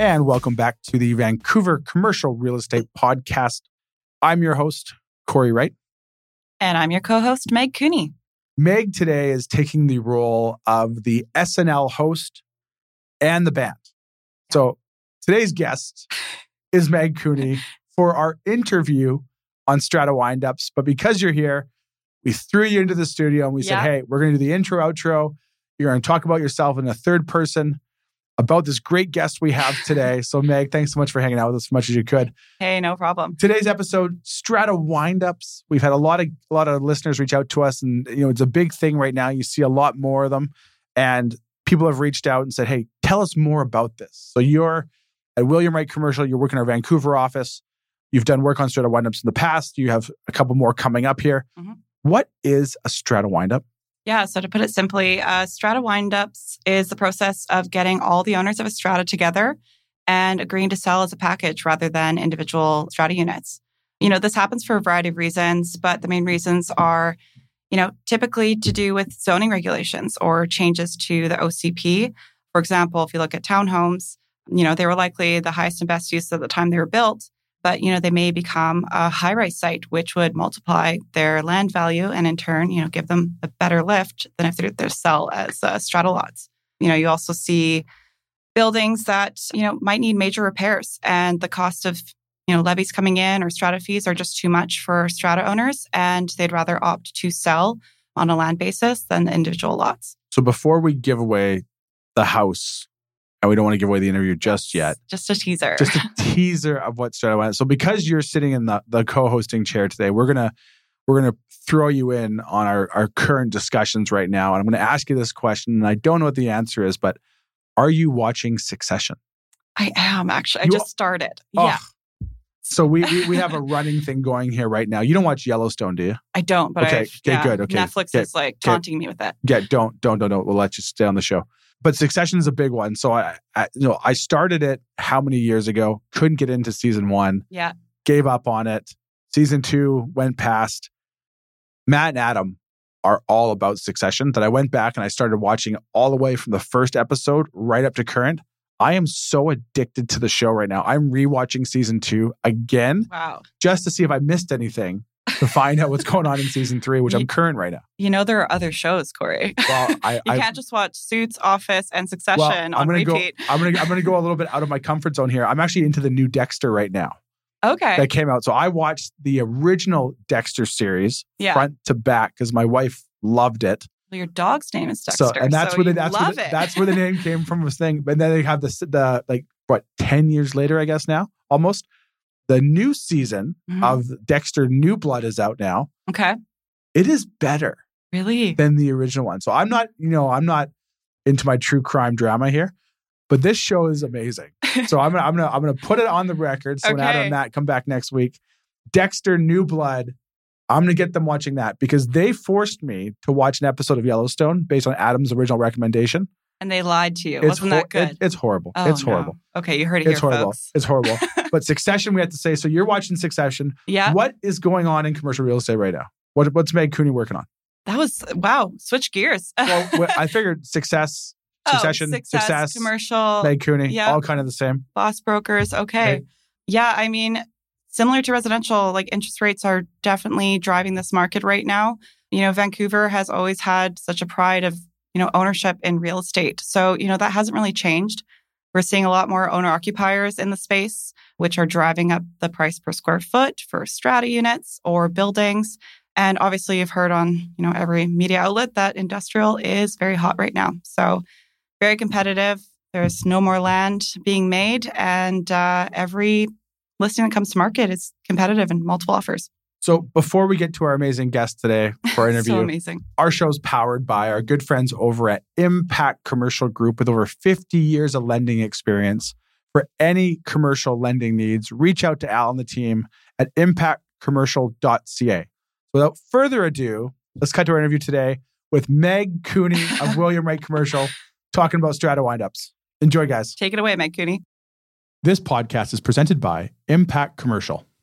And welcome back to the Vancouver Commercial Real Estate Podcast. I'm your host, Cory Wright. And I'm your co host, Meg Cooney. Meg today is taking the role of the SNL host and the band. So today's guest is Meg Cooney for our interview on Strata Windups. But because you're here, we threw you into the studio and we said, hey, we're going to do the intro, outro. You're going to talk about yourself in a third person about this great guest we have today. so, Meg, thanks so much for hanging out with us as much as you could. Hey, no problem. Today's episode, Strata windups. We've had a lot of a lot of listeners reach out to us, and you know it's a big thing right now. You see a lot more of them, and people have reached out and said, "Hey, tell us more about this." So you're at William Wright Commercial. You're working in our Vancouver office. You've done work on strata windups in the past. You have a couple more coming up here. Mhm. What is a strata windup? Yeah, so to put it simply, uh, strata windups is the process of getting all the owners of a strata together and agreeing to sell as a package rather than individual strata units. You know, this happens for a variety of reasons, but the main reasons are, you know, typically to do with zoning regulations or changes to the OCP. For example, if you look at townhomes, you know, they were likely the highest and best use at the time they were built, but you know, they may become a high-rise site, which would multiply their land value and in turn, you know, give them a better lift than if they're, they're sell as uh, strata lots. You know, you also see buildings that you know might need major repairs, and the cost of you know levies coming in or strata fees are just too much for strata owners, and they'd rather opt to sell on a land basis than the individual lots. So before we give away the house, and we don't want to give away the interview just yet, Just a teaser. just a teaser of what Strata Windup. So because you're sitting in the, the co-hosting chair today, we're gonna we're gonna throw you in on our, our current discussions right now. And I'm gonna ask you this question, and I don't know what the answer is, but are you watching Succession? I am actually. I You- just started. Oh, Yeah, So we, we we have a running thing going here right now. You don't watch Yellowstone, do you? I don't, but Okay, I've, okay, yeah, good, okay, Netflix okay, is like okay. taunting me with it. Yeah, don't don't don't don't. We'll let you stay on the show. But Succession is a big one. So I, I you know I started it how many years ago? Couldn't get into season one. Yeah. gave up on it. Season two went past. Matt and Adam are all about Succession. That I went back and I started watching all the way from the first episode right up to current. I am so addicted to the show right now. I'm rewatching season two again Wow. just to see if I missed anything to find out what's going on in season three, which I'm current right now. You know there are other shows, Cory. Well, I, You I can't just watch Suits, Office, and Succession well, I'm on gonna repeat. go. I'm gonna I'm gonna go a little bit out of my comfort zone here. I'm actually into the new Dexter right now. Okay. that came out. So I watched the original Dexter series Yeah. front to back because my wife loved it. Well, your dog's name is Dexter. So and that's so where the that's love where the, it. that's where the name came from. Was thing, but then they have this the like what ten years later, I guess now almost. The new season Mhm. of Dexter New Blood is out now. okay. It is better Really? than the original one. So I'm not, you know, I'm not into my true crime drama here, but this show is amazing. So I'm gonna, I'm gonna, I'm gonna put it on the record. So when Adam Okay. and Matt come back next week, Dexter New Blood, I'm gonna get them watching that because they forced me to watch an episode of Yellowstone based on Adam's original recommendation. And they lied to you. It's Wasn't hor- that good? it- it's horrible. Oh, it's no. horrible. Okay, you heard it It's here, horrible. folks. It's horrible. but Succession, we have to say. So you're watching Succession. yeah, What is going on in commercial real estate right now? What, what's Meg Cooney working on? that was wow. Switch gears. Well, I figured success, Oh, Succession, success, success, commercial, Meg Cooney, yeah. all kind of the same. boss brokers. Okay. Right. Yeah, I mean, similar to residential, like interest rates are definitely driving this market right now. You know, Vancouver has always had such a pride of, you know, ownership in real estate. So, you know, that hasn't really changed. We're seeing a lot more owner occupiers in the space, which are driving up the price per square foot for strata units or buildings. And obviously, you've heard on, you know, every media outlet that industrial is very hot right now. So, very competitive. There's no more land being made, and uh, every listing that comes to market is competitive and multiple offers. So before we get to our amazing guest today for our interview, so amazing. our show is powered by our good friends over at Impact Commercial Group with over 50 years of lending experience. For any commercial lending needs, reach out to Al and the team at impactcommercial.ca. Without further ado, let's cut to our interview today with Meg Cooney of William Wright Commercial talking about strata windups. Enjoy, guys. Take it away, Meg Cooney. This podcast is presented by Impact Commercial.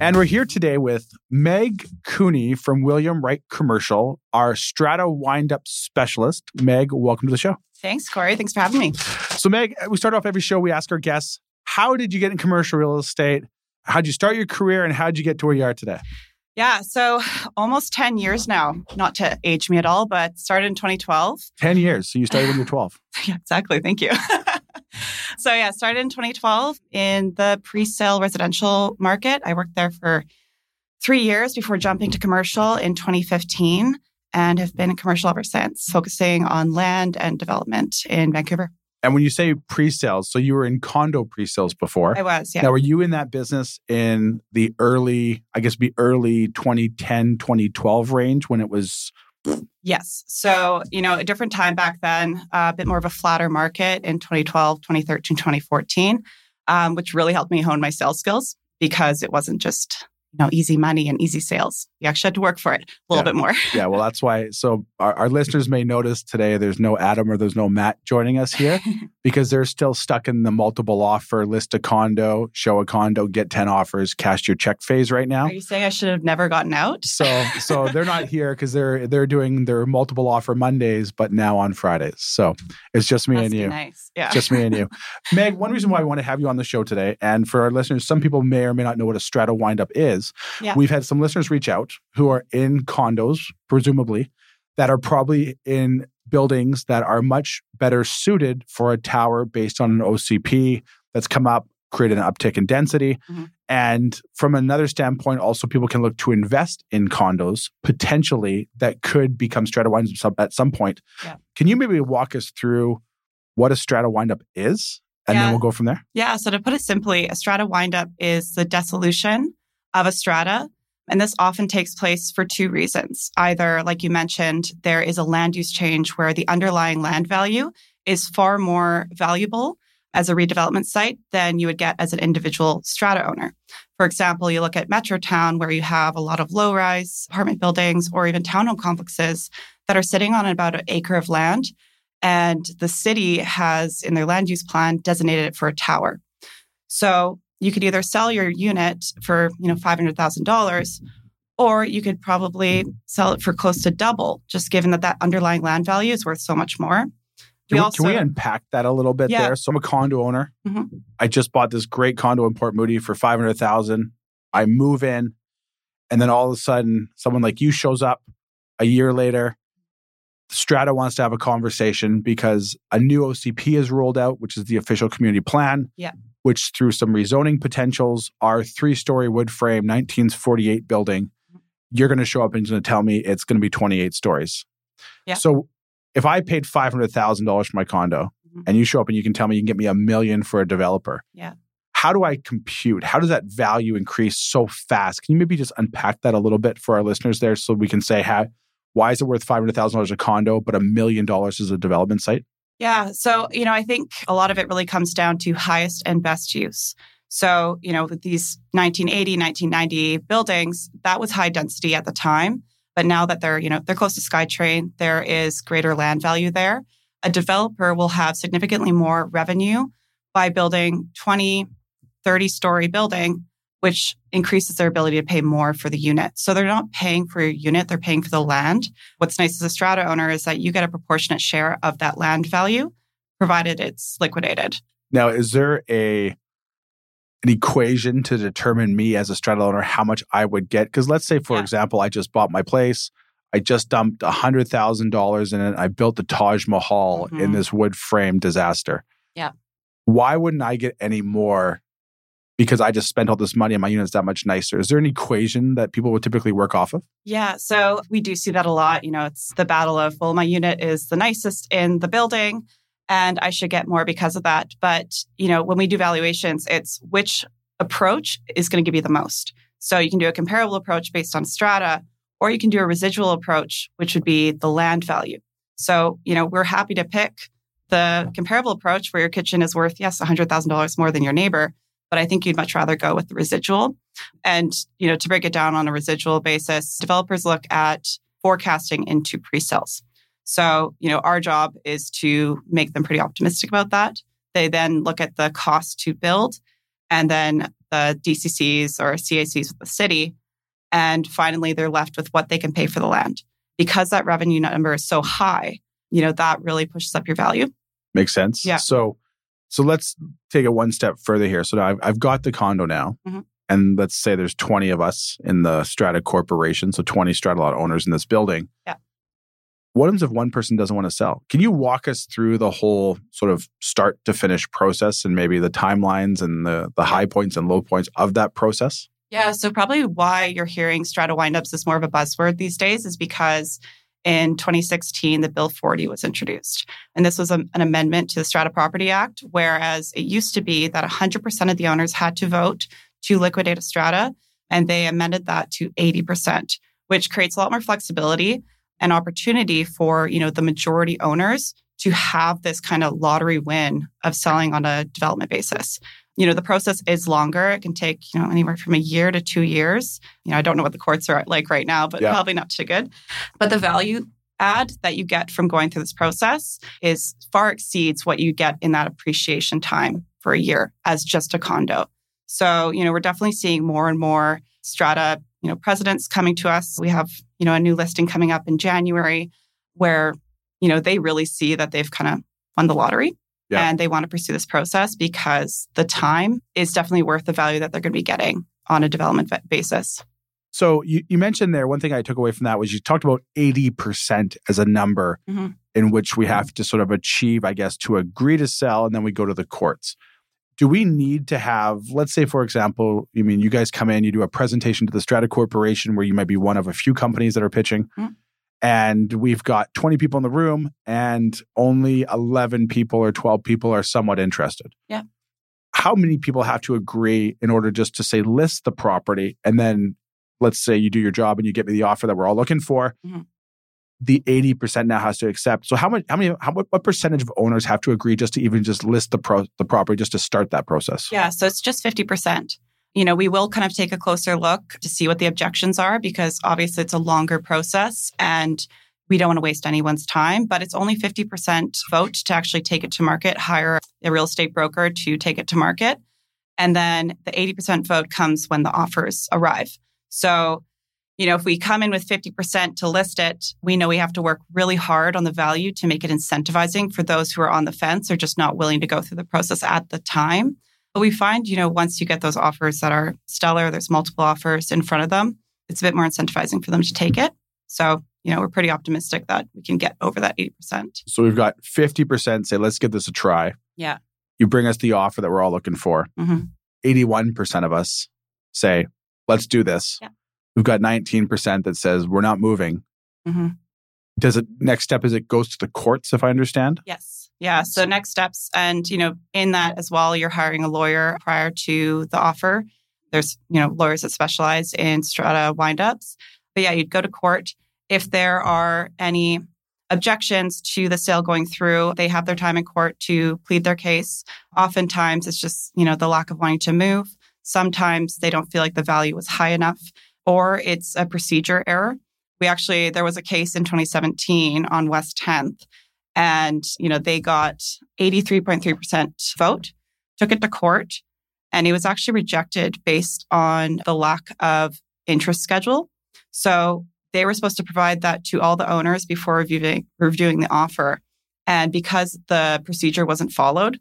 And we're here today with Meg Cooney from William Wright Commercial, our strata windup specialist. Meg, welcome to the show. Thanks, Cory. Thanks for having me. So, Meg, we start off every show, we ask our guests, how did you get in commercial real estate? How'd you start your career and how'd you get to where you are today? Yeah, so almost 10 years now, not to age me at all, but started in 2012. 10 years. So you started when you were 12. Yeah, exactly. Thank you. so, yeah, started in 2012 in the pre sale residential market. I worked there for three years before jumping to commercial in 2015 and have been in commercial ever since, focusing on land and development in Vancouver. And when you say pre-sales, so you were in condo pre-sales before. I was, yeah. Now, were you in that business in the early, I guess, be early 2010, 2012 range when it was? Yes. So, you know, a different time back then, uh, a bit more of a flatter market in 2012, 2013, 2014, um, which really helped me hone my sales skills because it wasn't just you know, easy money and easy sales. You actually had to work for it a little Yeah. bit more. Yeah, well, that's why. So our, our listeners may notice today there's no Adam or there's no Matt joining us here because they're still stuck in the multiple offer, list a condo, show a condo, get 10 offers, cash your check phase right now. Are you saying I should have never gotten out? So so they're not here because they're they're doing their multiple offer Mondays, but now on Fridays. So it's just me Must and you. nice. Yeah. Just me and you. Meg, one reason why I want to have you on the show today, and for our listeners, some people may or may not know what a strata windup is. Yeah. We've had some listeners reach out who are in condos, presumably, that are probably in buildings that are much better suited for a tower based on an OCP that's come up, created an uptick in density. Mhm. And from another standpoint, also people can look to invest in condos potentially that could become strata some- at some point. Yeah. Can you maybe walk us through what a strata windup is? And then we'll go from there. Yeah. So to put it simply, a strata windup is the dissolution of a strata. And this often takes place for two reasons. Either, like you mentioned, there is a land use change where the underlying land value is far more valuable as a redevelopment site than you would get as an individual strata owner. For example, you look at Metrotown, where you have a lot of low rise apartment buildings or even townhome complexes that are sitting on about an acre of land. And the city has, in their land use plan, designated it for a tower. So you could either sell your unit for, you know, $500,000 or you could probably sell it for close to double, just given that that underlying land value is worth so much more. Can we, also- can we unpack that a little bit Yeah. there? So I'm a condo owner. Mhm. I just bought this great condo in Port Moody for five hundred thousand. I move in, and then all of a sudden, someone like you shows up a year later. Strata wants to have a conversation because a new OCP is rolled out, which is the official community plan. Yeah. Which, through some rezoning potentials, our three-story wood frame 1948 building, you're going to show up and going to tell me it's going to be 28 stories. Yeah. So, if I paid five hundred thousand dollars for my condo, Mhm. and you show up and you can tell me you can get me a million for a developer. Yeah. How do I compute? How does that value increase so fast? Can you maybe just unpack that a little bit for our listeners there so we can say how why is it worth five hundred thousand dollars a condo, but a million dollars is a development site? Yeah. So, you know, I think a lot of it really comes down to highest and best use. So, you know, with these 1980, 1990 buildings, that was high density at the time. But now that they're, you know, they're close to SkyTrain, there is greater land value there. A developer will have significantly more revenue by building 20, 30 story building which increases their ability to pay more for the unit. So they're not paying for your unit, they're paying for the land. What's nice as a strata owner is that you get a proportionate share of that land value, provided it's liquidated. Now, is there a an equation to determine me as a strata owner how much I would get? Because let's say, for Yeah. example, I just bought my place. I just dumped hundred thousand dollars in it. I built the Taj Mahal in Mhm. this wood frame disaster. Yeah. Why wouldn't I get any more? Because I just spent all this money and my unit's that much nicer. Is there an equation that people would typically work off of? Yeah, so we do see that a lot. You know, it's the battle of, well, my unit is the nicest in the building and I should get more because of that. But, you know, when we do valuations, it's which approach is going to give you the most. So you can do a comparable approach based on strata, or you can do a residual approach, which would be the land value. So, you know, we're happy to pick the comparable approach where your kitchen is worth, yes, $100,000 more than your neighbor. But I think you'd much rather go with the residual. And, you know, to break it down on a residual basis, developers look at forecasting into pre-sales. So, you know, our job is to make them pretty optimistic about that. They then look at the cost to build and then the DCCs or CACs with the city. And finally, they're left with what they can pay for the land. Because that revenue number is so high, you know, that really pushes up your value. Makes sense. Yeah. So, so let's take it one step further here. So now I've, I've got the condo now, Mhm. and let's say there's 20 of us in the Strata Corporation, so 20 Strata lot owners in this building. Yeah. What happens if one person doesn't want to sell? Can you walk us through the whole sort of start to finish process and maybe the timelines and the the high points and low points of that process? Yeah. So probably why you're hearing strata windups is more of a buzzword these days is because in 2016, the Bill 40 was introduced. And this was a- an amendment to the Strata Property Act, whereas it used to be that 100% of the owners had to vote to liquidate a strata. And they amended that to 80%, which creates a lot more flexibility and opportunity for, you know, the majority owners to have this kind of lottery win of selling on a development basis you know the process is longer. It can take you know anywhere from a year to two years. You know i don't know what the courts are like right now but Yeah. probably not too good. But the value add that you get from going through this process is far exceeds what you get in that appreciation time for a year as just a condo. So you know we're definitely seeing more and more strata you know presidents coming to us. We have you know a new listing coming up in january where you know they really see that they've kind of won the lottery Yeah. and they want to pursue this process because the time is definitely worth the value that they're going to be getting on a development basis. So you, you mentioned there one thing I took away from that was you talked about 80% as a number Mhm. in which we have to sort of achieve, I guess, to agree to sell, and then we go to the courts. Do we need to have, let's say, for example, you mean you guys come in, you do a presentation to the Strata Corporation where you might be one of a few companies that are pitching, Mhm. And we've got 20 people in the room, and only 11 people or 12 people are somewhat interested. Yeah. How many people have to agree in order just to say list the property, and then let's say you do your job and you get me the offer that we're all looking for? Mhm. The 80% now has to accept. So how much how many how what, what percentage of owners have to agree just to even just list the pro the property just to start that process? Yeah, so it's just 50%. You know, we will kind of take a closer look to see what the objections are because obviously it's a longer process and we don't want to waste anyone's time, but it's only 50% vote to actually take it to market, hire a real estate broker to take it to market. And then the 80% vote comes when the offers arrive. So, you know, if we come in with 50% to list it, we know we have to work really hard on the value to make it incentivizing for those who are on the fence or just not willing to go through the process at the time. But we find, you know, once you get those offers that are stellar, there's multiple offers in front of them, it's a bit more incentivizing for them to take it. So, you know, we're pretty optimistic that we can get over that 80%. So we've got 50% say, let's give this a try. Yeah. You bring us the offer that we're all looking for. Mhm. 81% of us say, let's do this. Yeah. We've got 19% that says, we're not moving. hmm Does it, next step is it goes to the courts, if I understand? Yes. Yeah. So next steps. And, you know, in that as well, you're hiring a lawyer prior to the offer. There's, you know, lawyers that specialize in strata windups. But yeah, you'd go to court. If there are any objections to the sale going through, they have their time in court to plead their case. Oftentimes it's just, you know, the lack of wanting to move. Sometimes they don't feel like the value was high enough or it's a procedure error. We actually, there was a case in 2017 on West 10th and, you know, they got 83.3% vote, took it to court. and it was actually rejected based on the lack of interest schedule. So they were supposed to provide that to all the owners before reviewing, reviewing the offer. And because the procedure wasn't followed,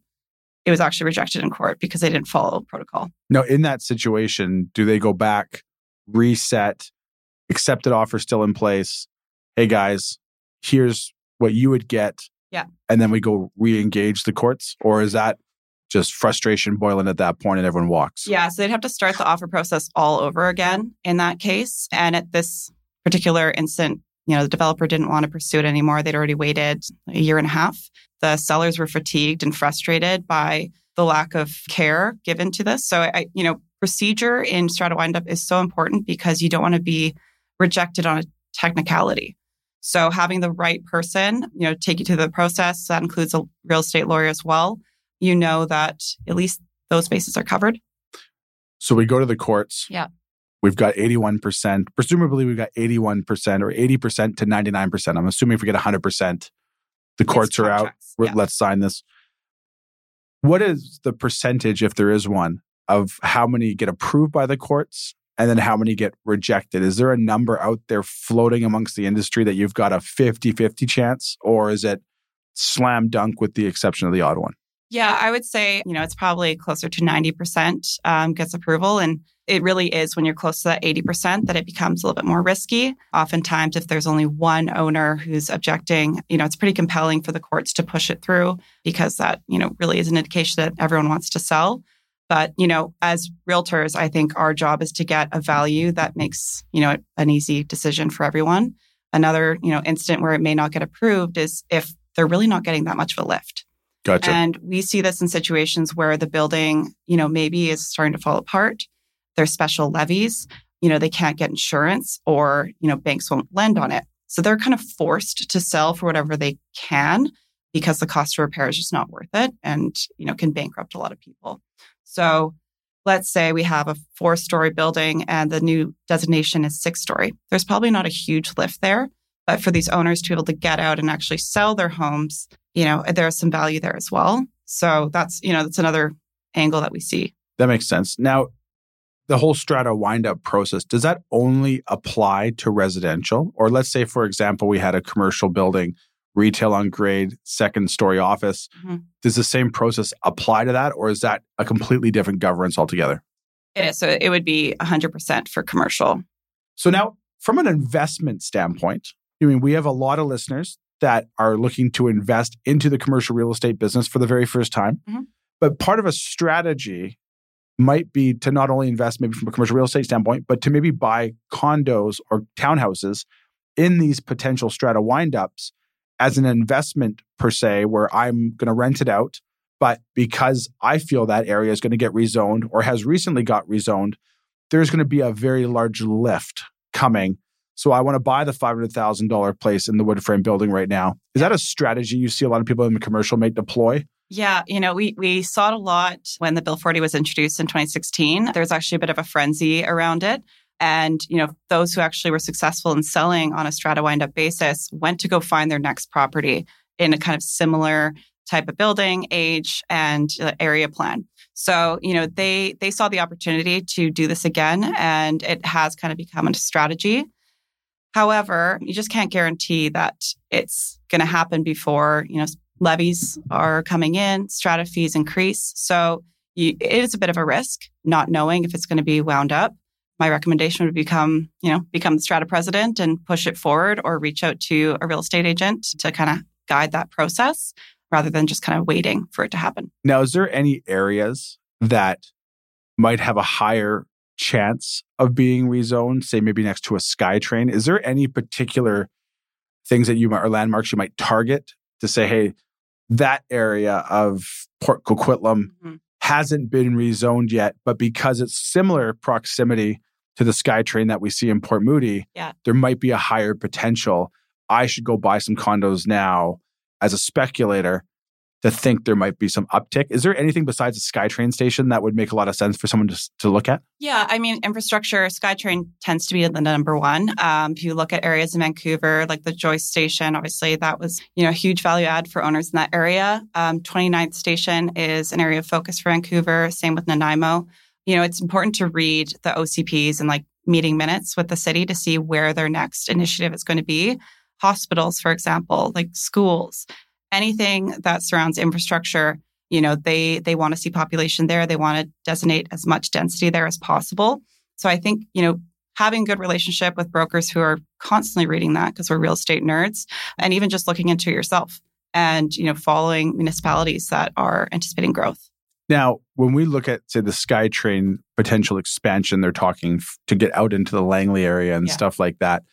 it was actually rejected in court because they didn't follow protocol. Now, in that situation, do they go back, reset, accepted offer still in place? Hey guys, here's what you would get. Yeah. And then we go re engage the courts? Or is that just frustration boiling at that point and everyone walks? Yeah. So they'd have to start the offer process all over again in that case. And at this particular instant, you know, the developer didn't want to pursue it anymore. They'd already waited a year and a half. The sellers were fatigued and frustrated by the lack of care given to this. So I, you know, procedure in strata windup is so important because you don't want to be rejected on a technicality. So having the right person, you know, take you to the process, that includes a real estate lawyer as well. You know that at least those bases are covered. So we go to the courts. Yeah. We've got 81%. Presumably, we've got 81% or 80% to 99%. I'm assuming if we get 100%, the courts are out. yeah. Let's sign this. What is the percentage, if there is one, of how many get approved by the courts and then how many get rejected? Is there a number out there floating amongst the industry that you've got a 50 50 chance, or is it slam dunk with the exception of the odd one? Yeah, I would say, you know, it's probably closer to 90% um, gets approval. And it really is when you're close to that 80% that it becomes a little bit more risky. Oftentimes, if there's only one owner who's objecting, you know, it's pretty compelling for the courts to push it through because that, you know, really is an indication that everyone wants to sell. But, you know, as realtors, I think our job is to get a value that makes, you know, an easy decision for everyone. Another, you know, instant where it may not get approved is if they're really not getting that much of a lift. Gotcha. And we see this in situations where the building, you know, maybe is starting to fall apart. There's special levies, you know, they can't get insurance or, you know, banks won't lend on it. So they're kind of forced to sell for whatever they can because the cost of repair is just not worth it and, you know, can bankrupt a lot of people. So let's say we have a four story building and the new designation is six story. There's probably not a huge lift there, but for these owners to be able to get out and actually sell their homes, you know, there's some value there as well. So that's, you know, that's another angle that we see. That makes sense. Now, the whole strata wind up process, does that only apply to residential? Or let's say, for example, we had a commercial building, retail on grade, second story office. Mhm. Does the same process apply to that? Or is that a completely different governance altogether? It is. So it would be 100% for commercial. So now, from an investment standpoint, I mean, we have a lot of listeners that are looking to invest into the commercial real estate business for the very first time. Mhm. But part of a strategy might be to not only invest maybe from a commercial real estate standpoint, but to maybe buy condos or townhouses in these potential strata windups as an investment per se, where I'm going to rent it out. But because I feel that area is going to get rezoned or has recently got rezoned, there's going to be a very large lift coming. So I want to buy the $500,000 place in the wood frame building right now. Is that a strategy you see a lot of people in the commercial make deploy? Yeah, you know, we we saw it a lot when the Bill 40 was introduced in 2016. There's actually a bit of a frenzy around it. And, you know, those who actually were successful in selling on a strata wind up basis went to go find their next property in a kind of similar type of building, age, and uh, area plan. So, you know, they they saw the opportunity to do this again and it has kind of become a strategy. However, you just can't guarantee that it's going to happen before, you know, levies are coming in, strata fees increase. So you, it is a bit of a risk not knowing if it's going to be wound up. My recommendation would become, you know, become the strata president and push it forward or reach out to a real estate agent to kind of guide that process rather than just kind of waiting for it to happen. Now, is there any areas that might have a higher chance of being rezoned, say maybe next to a SkyTrain? Is there any particular things that you might, or landmarks you might target to say, hey, that area of Port Coquitlam Mhm. Hasn't been rezoned yet, but because it's similar proximity to the SkyTrain that we see in Port Moody, Yeah. there might be a higher potential. I should go buy some condos now as a speculator to think there might be some uptick. Is there anything besides a SkyTrain station that would make a lot of sense for someone to, to look at? Yeah, I mean, infrastructure, SkyTrain tends to be the number one. Um, if you look at areas in Vancouver, like the Joyce Station, obviously that was, you know, a huge value add for owners in that area. Um, 29th Station is an area of focus for Vancouver. Same with Nanaimo. You know, it's important to read the OCPs and like meeting minutes with the city to see where their next initiative is going to be. Hospitals, for example, like schools, anything that surrounds infrastructure, you know, they they want to see population there. They want to designate as much density there as possible. So I think, you know, having good relationship with brokers who are constantly reading that because we're real estate nerds and even just looking into yourself and, you know, following municipalities that are anticipating growth. Now, when we look at, say, the SkyTrain potential expansion, they're talking f- to get out into the Langley area and Yeah. stuff like that.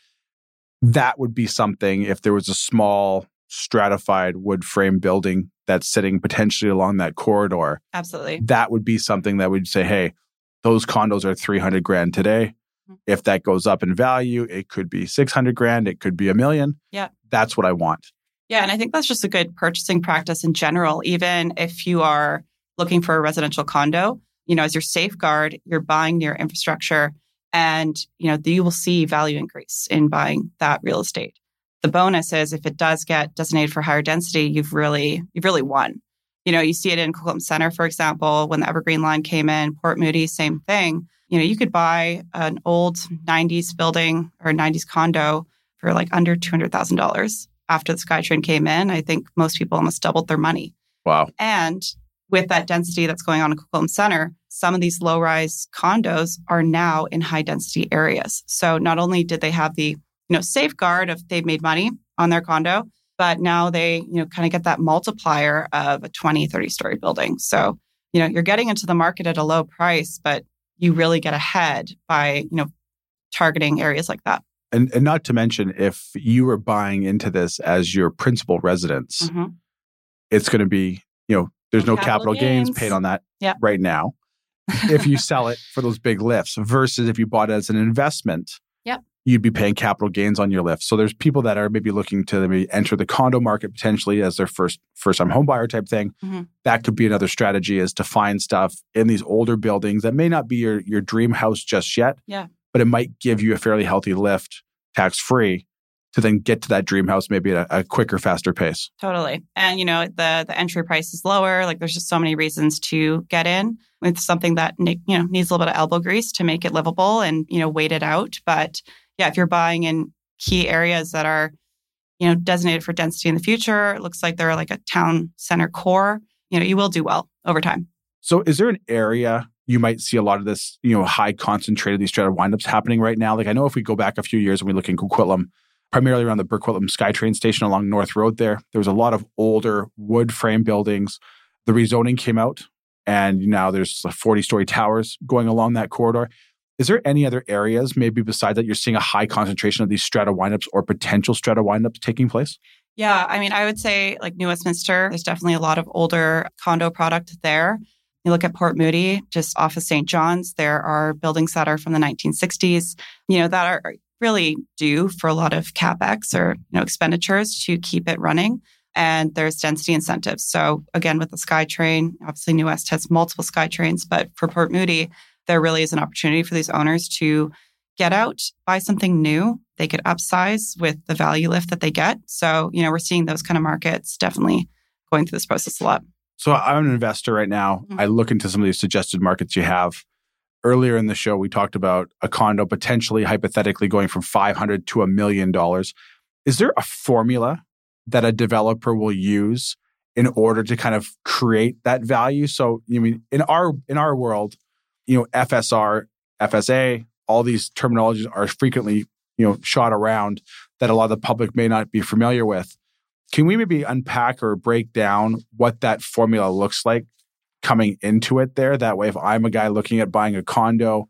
That would be something if there was a small stratified wood frame building that's sitting potentially along that corridor. Absolutely. That would be something that would say, hey, those condos are 300 grand today. Mhm. If that goes up in value, it could be 600 grand, it could be a million. Yeah. That's what I want. Yeah, and I think that's just a good purchasing practice in general. Even if you are looking for a residential condo, you know, as your safeguard, you're buying near infrastructure and, you know, you will see value increase in buying that real estate. The bonus is if it does get designated for higher density, you've really, you've really won. You know, you see it in Coquitlam Center, for example, when the Evergreen line came in, Port Moody, same thing. You know, you could buy an old 90s building or 90s condo for like under $200,000 after the SkyTrain came in. I think most people almost doubled their money. Wow. And with that density that's going on in Coquitlam Center, some of these low rise condos are now in high density areas. So not only did they have the you know safeguard if they've made money on their condo, but now they you know kind of get that multiplier of a 20, 30 story building. So you know you're getting into the market at a low price, but you really get ahead by you know targeting areas like that. And, and not to mention, if you were buying into this as your principal residence, Mhm. it's going to be, you know, there's no capital, Capital gains. gains. paid on that Yeah. right now. if you sell it for those big lifts versus if you bought it as an investment, Yep. You'd be paying capital gains on your lift. So there's people that are maybe looking to maybe enter the condo market potentially as their first first time home buyer type thing. Mhm. That could be another strategy is to find stuff in these older buildings that may not be your your dream house just yet. Yeah. But it might give you a fairly healthy lift tax free to then get to that dream house maybe at a, a quicker, faster pace. Totally. And you know, the the entry price is lower. Like there's just so many reasons to get in with something that you know needs a little bit of elbow grease to make it livable and you know wait it out. But yeah, if you're buying in key areas that are you know designated for density in the future, it looks like they're like a town center core. You know, you will do well over time. So, is there an area you might see a lot of this, you know, high concentrated these strata windups happening right now? Like, I know if we go back a few years and we look in Coquitlam, primarily around the Burquitlam SkyTrain station along North Road, there there was a lot of older wood frame buildings. The rezoning came out, and now there's 40 story towers going along that corridor. Is there any other areas, maybe besides that, you're seeing a high concentration of these strata windups or potential strata windups taking place? Yeah, I mean, I would say like New Westminster, there's definitely a lot of older condo product there. You look at Port Moody, just off of St. John's, there are buildings that are from the 1960s, you know, that are really due for a lot of capex or, you know, expenditures to keep it running. And there's density incentives. So again, with the SkyTrain, obviously New West has multiple SkyTrains, but for Port Moody, there really is an opportunity for these owners to get out, buy something new. They could upsize with the value lift that they get. So, you know, we're seeing those kind of markets definitely going through this process a lot. So I'm an investor right now. Mhm. I look into some of these suggested markets you have. Earlier in the show, we talked about a condo potentially, hypothetically, going from 500 to a million dollars. Is there a formula that a developer will use in order to kind of create that value? So, you mean in our in our world, you know, FSR, FSA, all these terminologies are frequently, you know, shot around that a lot of the public may not be familiar with. Can we maybe unpack or break down what that formula looks like coming into it there? That way, if I'm a guy looking at buying a condo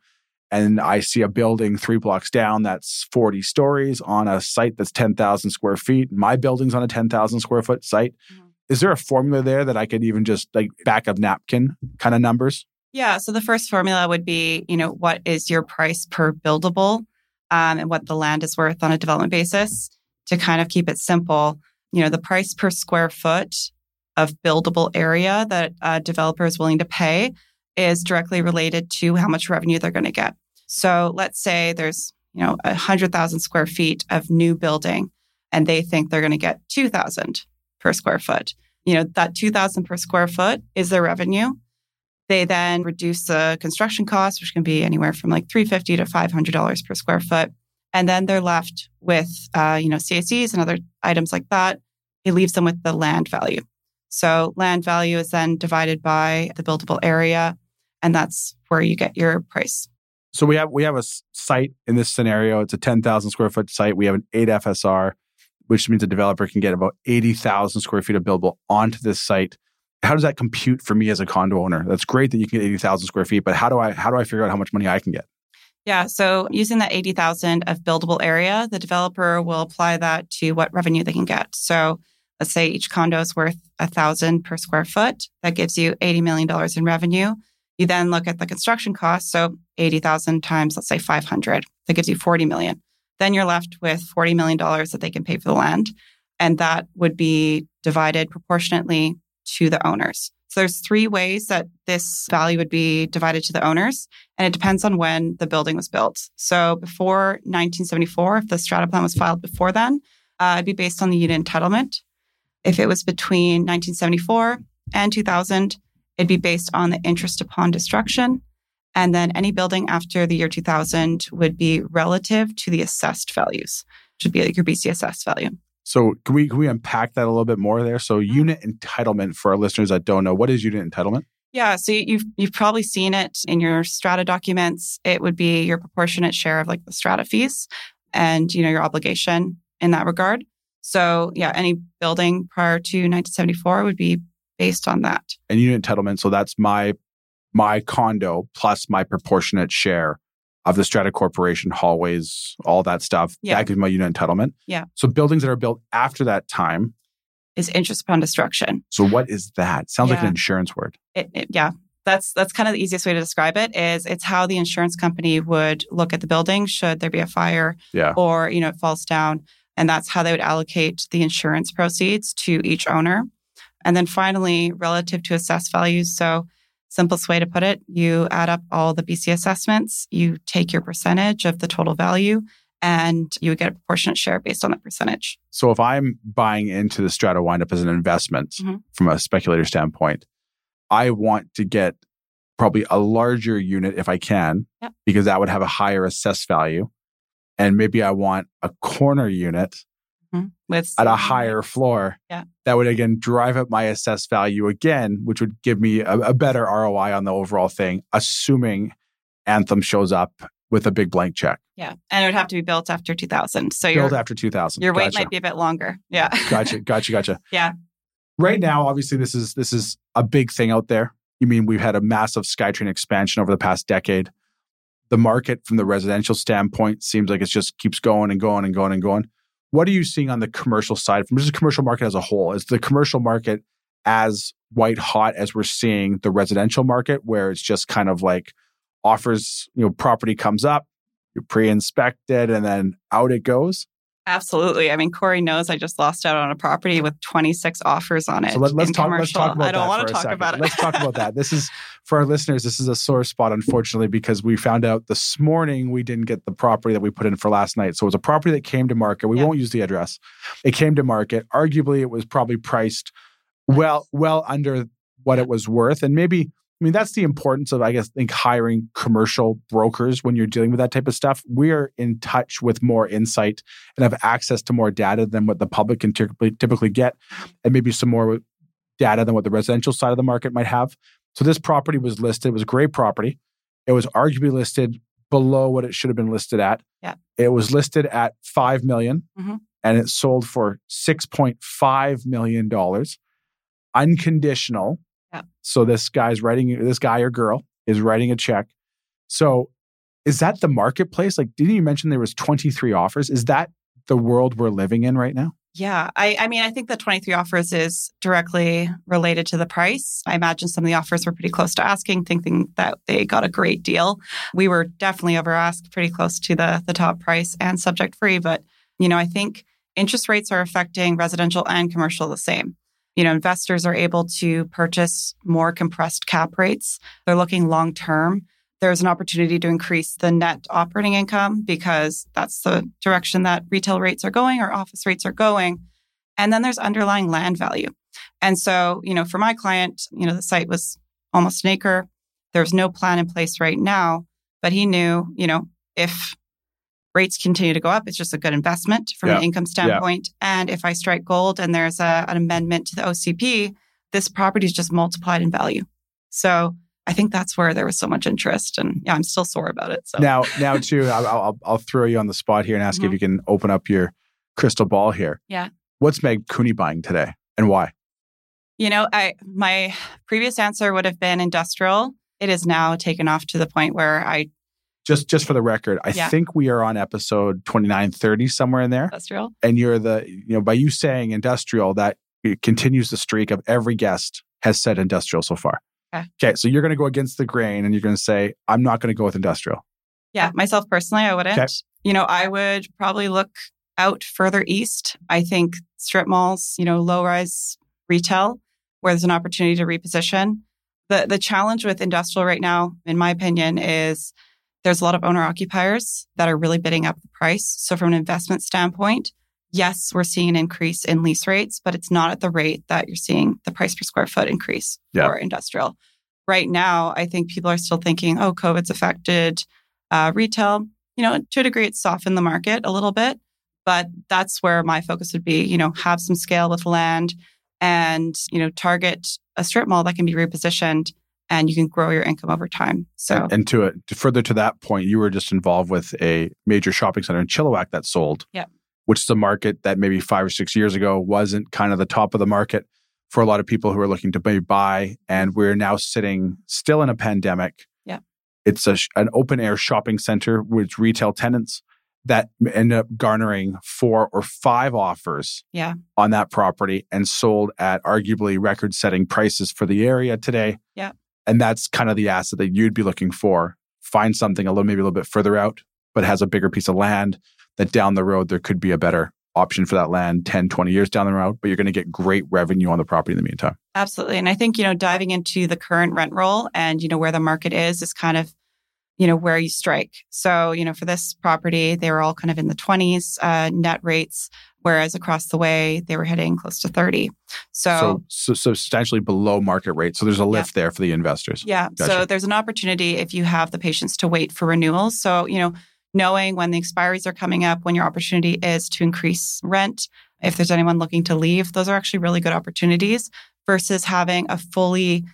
and I see a building three blocks down that's 40 stories on a site that's 10,000 square feet, my building's on a 10,000 square foot site. Mhm. Is there a formula there that I could even just like back of napkin kind of numbers? Yeah. So the first formula would be, you know, what is your price per buildable um, and what the land is worth on a development basis to kind of keep it simple. You know, the price per square foot of buildable area that a developer is willing to pay is directly related to how much revenue they're going to get. So let's say there's, you know, 100,000 square feet of new building and they think they're going to get 2,000 per square foot. You know, that 2,000 per square foot is their revenue. They then reduce the construction costs, which can be anywhere from like 350 to $500 per square foot. And then they're left with, uh, you know, CACs and other items like that. It leaves them with the land value. So land value is then divided by the buildable area, and that's where you get your price. So we have we have a site in this scenario. It's a ten thousand square foot site. We have an eight FSR, which means a developer can get about eighty thousand square feet of buildable onto this site. How does that compute for me as a condo owner? That's great that you can get eighty thousand square feet, but how do I how do I figure out how much money I can get? Yeah. So using that 80,000 of buildable area, the developer will apply that to what revenue they can get. So let's say each condo is worth a thousand per square foot. That gives you $80 million in revenue. You then look at the construction costs. So 80,000 times, let's say 500, that gives you 40 million. Then you're left with $40 million that they can pay for the land. And that would be divided proportionately to the owners. So there's three ways that this value would be divided to the owners, and it depends on when the building was built. So before 1974, if the strata plan was filed before then, uh, it'd be based on the unit entitlement. If it was between 1974 and 2000, it'd be based on the interest upon destruction. And then any building after the year 2000 would be relative to the assessed values, which would be like your BCSS value. So can we can we unpack that a little bit more there? So mm-hmm. unit entitlement for our listeners that don't know, what is unit entitlement? Yeah, so you've you've probably seen it in your strata documents. It would be your proportionate share of like the strata fees and you know your obligation in that regard. So yeah, any building prior to 1974 would be based on that. And unit entitlement, so that's my my condo plus my proportionate share of the strata corporation hallways, all that stuff. Yeah. That gives my unit entitlement. Yeah. So buildings that are built after that time is interest upon destruction. So what is that? Sounds yeah. like an insurance word. It, it, yeah. That's that's kind of the easiest way to describe it is it's how the insurance company would look at the building should there be a fire yeah. or you know it falls down and that's how they would allocate the insurance proceeds to each owner. And then finally, relative to assessed values. So, simplest way to put it, you add up all the BC assessments, you take your percentage of the total value, and you would get a proportionate share based on that percentage. So, if I'm buying into the strata windup as an investment mm-hmm. from a speculator standpoint, I want to get probably a larger unit if I can, yep. because that would have a higher assessed value and maybe I want a corner unit mm-hmm. With at a higher floor. Yeah. That would again drive up my assessed value again, which would give me a, a better ROI on the overall thing, assuming Anthem shows up with a big blank check. Yeah. And it would have to be built after 2000. So built after 2000. Your wait might be a bit longer. Yeah. gotcha. Gotcha. Gotcha. yeah. Right now, obviously, this is this is a big thing out there. You mean we've had a massive SkyTrain expansion over the past decade the market from the residential standpoint seems like it just keeps going and going and going and going. What are you seeing on the commercial side from just the commercial market as a whole? Is the commercial market as white hot as we're seeing the residential market, where it's just kind of like offers, you know, property comes up, you pre-inspect it, and then out it goes? Absolutely. I mean, Cory knows I just lost out on a property with 26 offers on it. So let, us talk. Let's talk about I don't want to talk second. about it. let's talk about that. This is for our listeners. This is a sore spot, unfortunately, because we found out this morning we didn't get the property that we put in for last night. So it was a property that came to market. We yeah. won't use the address. It came to market. Arguably, it was probably priced well, well under what it was worth, and maybe I mean, that's the importance of, I guess, think hiring commercial brokers when you're dealing with that type of stuff. We're in touch with more insight and have access to more data than what the public can typically, typically get, and maybe some more data than what the residential side of the market might have. So this property was listed. It was a great property. It was arguably listed below what it should have been listed at. Yeah. It was listed at five million, mm-hmm. and it sold for six point five million dollars, unconditional yeah. So this guy's writing, this guy or girl is writing a check. So is that the marketplace? Like, didn't you mention there was 23 offers? Is that the world we're living in right now? Yeah. I, I mean, I think the 23 offers is directly related to the price. I imagine some of the offers were pretty close to asking, thinking that they got a great deal. We were definitely over asked, pretty close to the, the top price and subject free. But, you know, I think interest rates are affecting residential and commercial the same. You know, investors are able to purchase more compressed cap rates. They're looking long term. There's an opportunity to increase the net operating income because that's the direction that retail rates are going or office rates are going. And then there's underlying land value. And so, you know, for my client, you know, the site was almost an acre. There's no plan in place right now, but he knew, you know, if rates continue to go up, it's just a good investment from Yeah. an income standpoint. And if I strike gold and there's a, an amendment to the OCP, this property is just multiplied in value. So I think that's where there was so much interest. And yeah, I'm still sore about it. So Now, now too, I'll, I'll, I'll throw you on the spot here and ask if Mhm. you can open up your crystal ball here. Yeah. What's Meg Cooney buying today and why? You know, I my previous answer would have been industrial. It is now taken off to the point where I Just, just for the record, I Yeah. think we are on episode 29, 30, somewhere in there. industrial. And you're the, you know, by you saying industrial, that it continues the streak of every guest has said industrial so far. Okay. Okay. So you're going to go against the grain and you're going to say, I'm not going to go with industrial. Yeah, myself personally, I wouldn't. Okay. You know, I would probably look out further east. I think strip malls, you know, low rise retail, where there's an opportunity to reposition. The the challenge with industrial right now, in my opinion, is there's a lot of owner occupiers that are really bidding up the price. So from an investment standpoint, yes, we're seeing an increase in lease rates, but it's not at the rate that you're seeing the price per square foot increase Yeah. for industrial. Right now, I think people are still thinking, oh, COVID's affected uh, retail. You know, to a degree, it's softened the market a little bit, but that's where my focus would be. You know, have some scale with land, and you know, target a strip mall that can be repositioned, and you can grow your income over time. So And to, it, to further to that point, you were just involved with a major shopping center in Chilliwack that sold. Yeah. Which is a market that maybe five or six years ago wasn't kind of the top of the market for a lot of people who are looking to maybe buy. And we're now sitting still in a pandemic. Yeah. It's a, an open air shopping center with retail tenants that end up garnering four or five offers Yeah. on that property and sold at arguably record setting prices for the area today. Yeah. And that's kind of the asset that you'd be looking for. Find something a little, maybe a little bit further out, but has a bigger piece of land that down the road there could be a better option for that land 10, 20 years down the road, but you're going to get great revenue on the property in the meantime. Absolutely. And I think, you know, diving into the current rent roll and, you know, where the market is, is kind of, you know, where you strike. So, you know, for this property, they were all kind of in the 20s uh, net rates, whereas across the way, they were hitting close to 30. So, So, so substantially below market rate. So there's a lift there for the investors. yeah. So there's an opportunity if you have the patience to wait for renewals. So, you know, knowing when the expiries are coming up, when your opportunity is to increase rent, if there's anyone looking to leave, those are actually really good opportunities versus having a fully,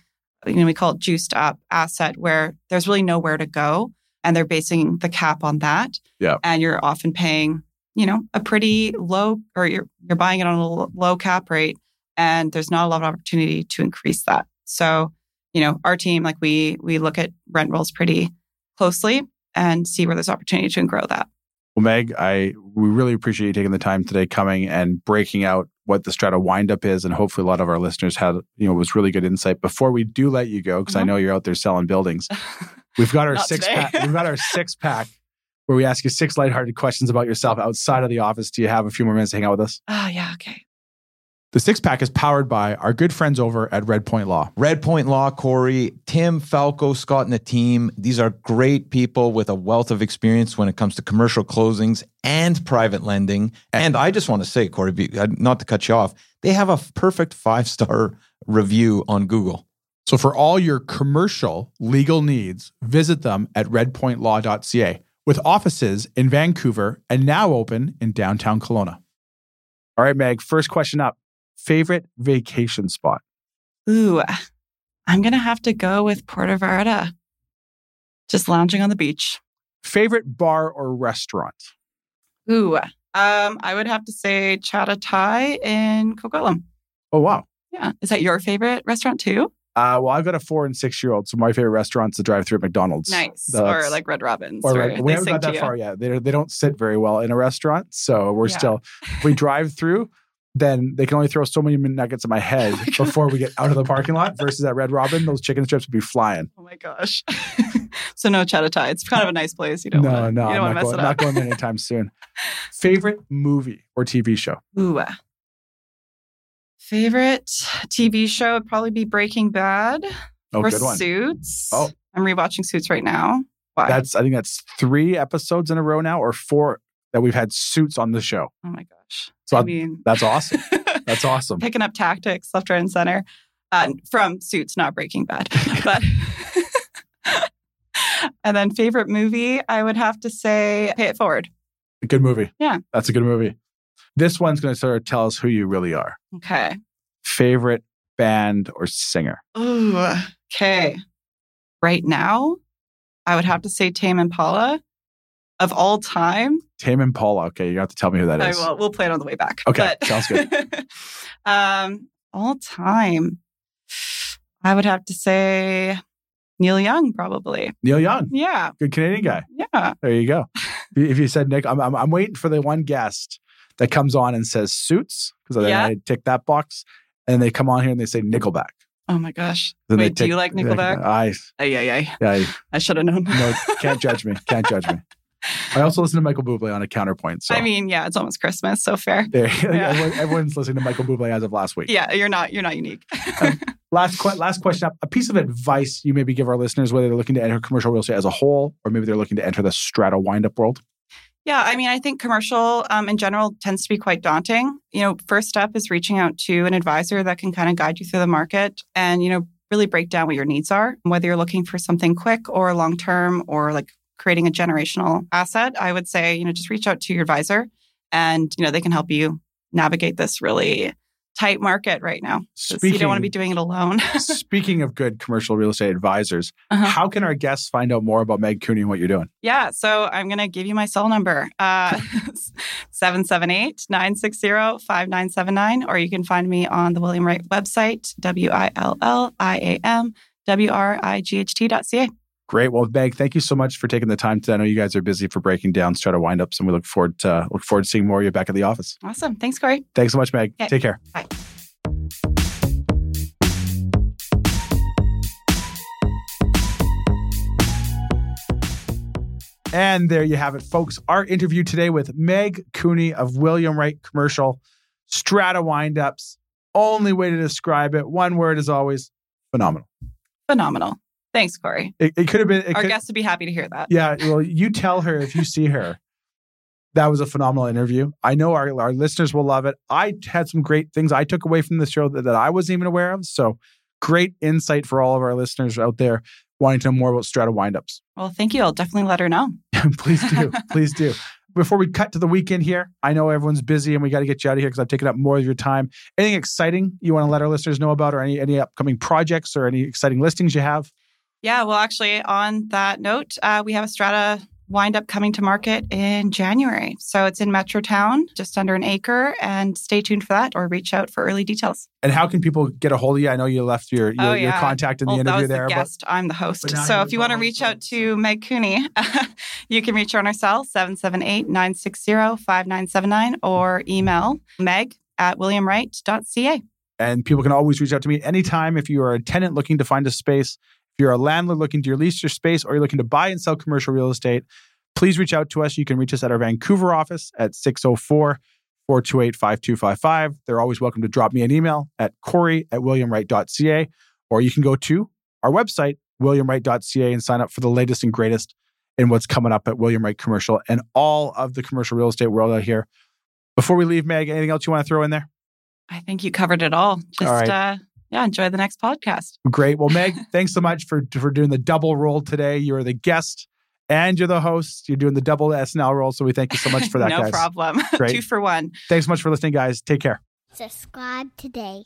you know, we call it juiced up asset where there's really nowhere to go and they're basing the cap on that. Yeah. And you're often paying, you know, a pretty low or you're you're buying it on a low cap rate and there's not a lot of opportunity to increase that. So, you know, our team like we we look at rent rolls pretty closely and see where there's opportunity to grow that. Well, Meg, I we really appreciate you taking the time today, coming and breaking out what the Strata windup is, and hopefully a lot of our listeners had you know was really good insight. Before we do let you go, because I Mhm. know you're out there selling buildings, we've got our six pack. We've got our six pack where we ask you six lighthearted questions about yourself outside of the office. Do you have a few more minutes to hang out with us? Oh, yeah, okay. The six pack is powered by our good friends over at Red Point Law. Red Point Law, Corey, Tim, Falco, Scott, and the team. These are great people with a wealth of experience when it comes to commercial closings and private lending. And I just want to say, Cory, uh, not to cut you off, they have a perfect five star review on Google. So for all your commercial legal needs, visit them at redpointlaw.ca with offices in Vancouver and now open in downtown Kelowna. All right, Meg, first question up. Favorite vacation spot? Ooh, I'm going to have to go with Puerto Vallarta. Just lounging on the beach. Favorite bar or restaurant? Ooh, um, I would have to say Chata Thai in Coquitlam. Oh, wow. Yeah. Is that your favorite restaurant too? Uh, well, I've got a four and six year old, so my favorite restaurant's the drive through at McDonald's. Nice. That's- or like Red Robin's. or we haven't got that far yet. They they don't sit very well in a restaurant, so we're Yeah. still. If we drive through, then they can only throw so many nuggets at my head Oh my before we get out of the parking lot. Versus at Red Robin, those chicken strips would be flying. Oh my gosh. so no Chata Thai. It's kind of a nice place. You don't no, wanna, no, you I'm don't not mess going, it not going there anytime soon. Favorite movie or TV show? Ooh. Favorite TV show would probably be Breaking Bad Oh, or. Suits. Oh. I'm rewatching Suits right now. Why? That's I think that's three episodes in a row now, or four that we've had suits on the show. oh my gosh. So I mean, That's awesome. That's awesome. picking up tactics left, right, and center uh, from Suits, not Breaking Bad. But and then favorite movie, I would have to say Pay It Forward. Good movie. Yeah. That's a good movie. This one's going to sort of tell us who you really are. Okay. Favorite band or singer? Ooh, okay. Right now, I would have to say Tame Impala of all time. Tame Impala. Okay, you have to tell me who that is. I will. We'll play it on the way back. Okay, But- sounds good. um, all time, I would have to say Neil Young, probably. Neil Young, Yeah, good Canadian guy. yeah. There you go. if you said Nick, I'm, I'm, I'm waiting for the one guest that comes on and says suits because then Yeah. I tick that box, and they come on here and they say Nickelback. Oh my gosh. Then Wait, do you like Nickelback? I, ay, ay. I, I should have known. no, can't judge me. Can't judge me. I also listen to Michael Bublé on a counterpoint. So I mean, yeah, it's almost Christmas, so fair. there, Yeah. everyone, everyone's listening to Michael Bublé as of last week. Yeah, you're not. You're not unique. Um, last que- last question up. A piece of advice you maybe give our listeners, whether they're looking to enter commercial real estate as a whole, or maybe they're looking to enter the strata windup world. Yeah, I mean, I think commercial um, in general tends to be quite daunting. You know, first step is reaching out to an advisor that can kind of guide you through the market and, you know, really break down what your needs are. Whether you're looking for something quick or long term or like creating a generational asset, I would say, you know, just reach out to your advisor and, you know, they can help you navigate this really tight market right now. you don't want to be doing it alone. speaking of good commercial real estate advisors, Uh-huh. how can our guests find out more about Meg Cooney and what you're doing? Yeah, so I'm going to give you my cell number, uh, 778-960-5979, or you can find me on the William Wright website, W-I-L-L-I-A-M, W-R-I-G-H-T dot C-A. Great. Well, Meg, thank you so much for taking the time. To, I know you guys are busy for breaking down strata windups, and we look forward to look forward to seeing more of you back at the office. Awesome. Thanks, Cory. Thanks so much, Meg. Okay. Take care. Bye. And there you have it, folks. Our interview today with Meg Cooney of William Wright Commercial, Strata Windups. Only way to describe it, one word as always, phenomenal. Phenomenal. Thanks, Cory. It, it could have been. Our could, guests would be happy to hear that. Yeah, well, you tell her if you see her. That was a phenomenal interview. I know our, our listeners will love it. I had some great things I took away from the show that, that I wasn't even aware of. So great insight for all of our listeners out there wanting to know more about strata windups. Well, thank you. I'll definitely let her know. please do. Please do. Before we cut to the weekend here, I know everyone's busy and we got to get you out of here because I've taken up more of your time. Anything exciting you want to let our listeners know about or any, any upcoming projects or any exciting listings you have? Yeah, well, actually, on that note, uh, we have a strata wind up coming to market in January. So it's in Metrotown, just under an acre, and stay tuned for that or reach out for early details. And how can people get a hold of you? I know you left your, your, Oh, your contact in Well, the that interview was there. the but- I'm the host. So if you want to reach out to Meg Cooney, you can reach her on our cell, 778-960-5979, or email meg at williamwright.ca. And people can always reach out to me anytime if you are a tenant looking to find a space, if you're a landlord looking to lease your space, or you're looking to buy and sell commercial real estate, please reach out to us. You can reach us at our Vancouver office at 604 428 5255. They're always welcome to drop me an email at cory at williamwright.ca, or you can go to our website, williamwright.ca, and sign up for the latest and greatest in what's coming up at William Wright Commercial and all of the commercial real estate world out here. Before we leave, Meg, anything else you want to throw in there? I think you covered it all. Just, right. uh, yeah, enjoy the next podcast. Great. Well, Meg, thanks so much for for doing the double role today. You're the guest and you're the host. You're doing the double SNL role. So we thank you so much for that, no guys. problem. Great. Two for one. Thanks so much for listening, guys. Take care. Subscribe today.